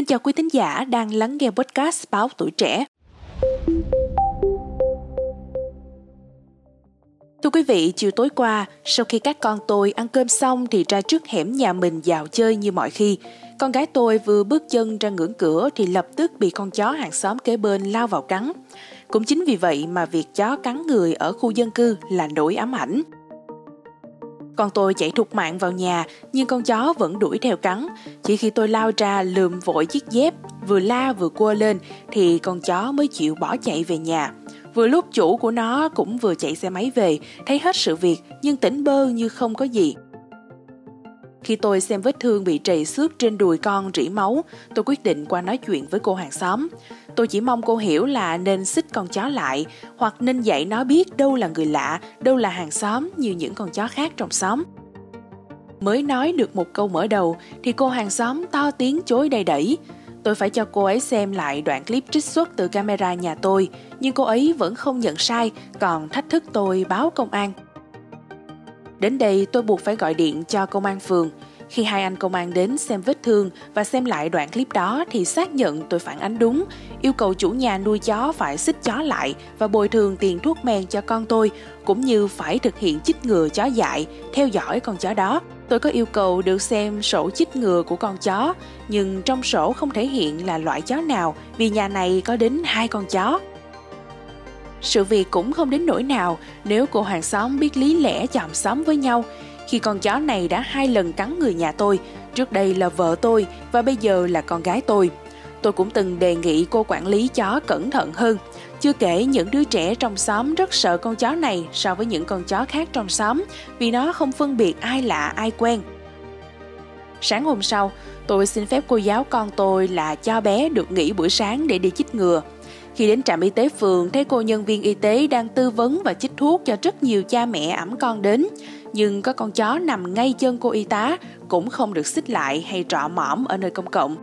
Xin chào quý thính giả đang lắng nghe podcast Báo Tuổi Trẻ. Thưa quý vị, chiều tối qua, sau khi các con tôi ăn cơm xong thì ra trước hẻm nhà mình dạo chơi như mọi khi. Con gái tôi vừa bước chân ra ngưỡng cửa thì lập tức bị con chó hàng xóm kế bên lao vào cắn. Cũng chính vì vậy mà việc chó cắn người ở khu dân cư là nỗi ám ảnh. Con tôi chạy thục mạng vào nhà, nhưng con chó vẫn đuổi theo cắn. Chỉ khi tôi lao ra lườm vội chiếc dép, vừa la vừa cua lên, thì con chó mới chịu bỏ chạy về nhà. Vừa lúc chủ của nó cũng vừa chạy xe máy về, thấy hết sự việc nhưng tỉnh bơ như không có gì. Khi tôi xem vết thương bị trầy xước trên đùi con rỉ máu, tôi quyết định qua nói chuyện với cô hàng xóm. Tôi chỉ mong cô hiểu là nên xích con chó lại hoặc nên dạy nó biết đâu là người lạ, đâu là hàng xóm như những con chó khác trong xóm. Mới nói được một câu mở đầu thì cô hàng xóm to tiếng chối đầy đẩy. Tôi phải cho cô ấy xem lại đoạn clip trích xuất từ camera nhà tôi, nhưng cô ấy vẫn không nhận sai, còn thách thức tôi báo công an. Đến đây tôi buộc phải gọi điện cho công an phường. Khi hai anh công an đến xem vết thương và xem lại đoạn clip đó thì xác nhận tôi phản ánh đúng, yêu cầu chủ nhà nuôi chó phải xích chó lại và bồi thường tiền thuốc men cho con tôi, cũng như phải thực hiện chích ngừa chó dại, theo dõi con chó đó. Tôi có yêu cầu được xem sổ chích ngừa của con chó, nhưng trong sổ không thể hiện là loại chó nào vì nhà này có đến hai con chó. Sự việc cũng không đến nỗi nào nếu cô hàng xóm biết lý lẽ chòm xóm với nhau khi con chó này đã hai lần cắn người nhà tôi, trước đây là vợ tôi và bây giờ là con gái tôi. Tôi cũng từng đề nghị cô quản lý chó cẩn thận hơn. Chưa kể những đứa trẻ trong xóm rất sợ con chó này so với những con chó khác trong xóm vì nó không phân biệt ai lạ ai quen. Sáng hôm sau, tôi xin phép cô giáo con tôi là cho bé được nghỉ buổi sáng để đi chích ngừa. Khi đến trạm y tế phường, thấy cô nhân viên y tế đang tư vấn và chích thuốc cho rất nhiều cha mẹ ẵm con đến. Nhưng có con chó nằm ngay chân cô y tá cũng không được xích lại hay trọ mõm ở nơi công cộng.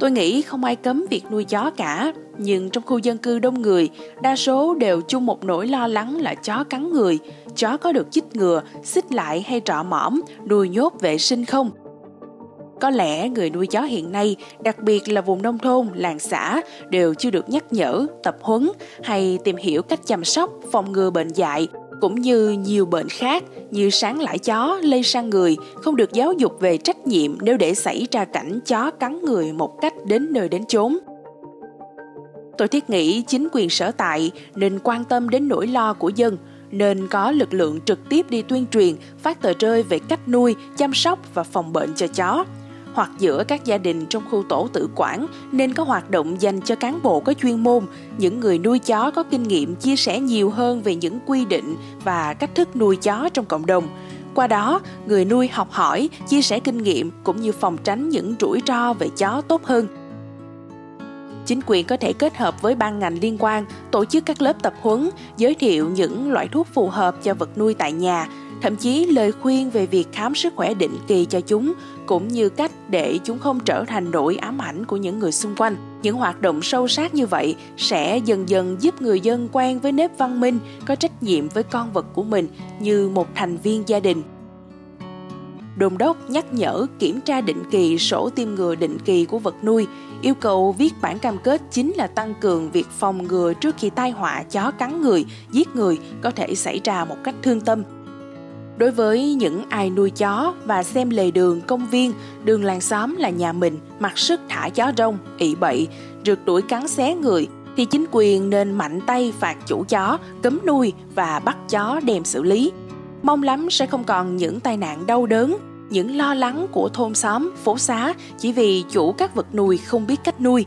Tôi nghĩ không ai cấm việc nuôi chó cả, nhưng trong khu dân cư đông người, đa số đều chung một nỗi lo lắng là chó cắn người, chó có được chích ngừa, xích lại hay trọ mõm, nuôi nhốt vệ sinh không – có lẽ người nuôi chó hiện nay, đặc biệt là vùng nông thôn, làng xã, đều chưa được nhắc nhở, tập huấn hay tìm hiểu cách chăm sóc, phòng ngừa bệnh dạy, cũng như nhiều bệnh khác như sáng lãi chó lây sang người, không được giáo dục về trách nhiệm nếu để xảy ra cảnh chó cắn người một cách đến nơi đến chốn. Tôi thiết nghĩ chính quyền sở tại nên quan tâm đến nỗi lo của dân, nên có lực lượng trực tiếp đi tuyên truyền, phát tờ rơi về cách nuôi, chăm sóc và phòng bệnh cho chó hoặc giữa các gia đình trong khu tổ tự quản nên có hoạt động dành cho cán bộ có chuyên môn, những người nuôi chó có kinh nghiệm chia sẻ nhiều hơn về những quy định và cách thức nuôi chó trong cộng đồng. Qua đó, người nuôi học hỏi, chia sẻ kinh nghiệm cũng như phòng tránh những rủi ro về chó tốt hơn. Chính quyền có thể kết hợp với ban ngành liên quan tổ chức các lớp tập huấn, giới thiệu những loại thuốc phù hợp cho vật nuôi tại nhà, thậm chí lời khuyên về việc khám sức khỏe định kỳ cho chúng cũng như cách để chúng không trở thành nỗi ám ảnh của những người xung quanh. Những hoạt động sâu sát như vậy sẽ dần dần giúp người dân quen với nếp văn minh, có trách nhiệm với con vật của mình như một thành viên gia đình. Đồn đốc nhắc nhở kiểm tra định kỳ sổ tiêm ngừa định kỳ của vật nuôi, yêu cầu viết bản cam kết chính là tăng cường việc phòng ngừa trước khi tai họa chó cắn người, giết người có thể xảy ra một cách thương tâm Đối với những ai nuôi chó và xem lề đường, công viên, đường làng xóm là nhà mình, mặc sức thả chó rông, ị bậy, rượt đuổi cắn xé người, thì chính quyền nên mạnh tay phạt chủ chó, cấm nuôi và bắt chó đem xử lý. Mong lắm sẽ không còn những tai nạn đau đớn, những lo lắng của thôn xóm, phố xá chỉ vì chủ các vật nuôi không biết cách nuôi,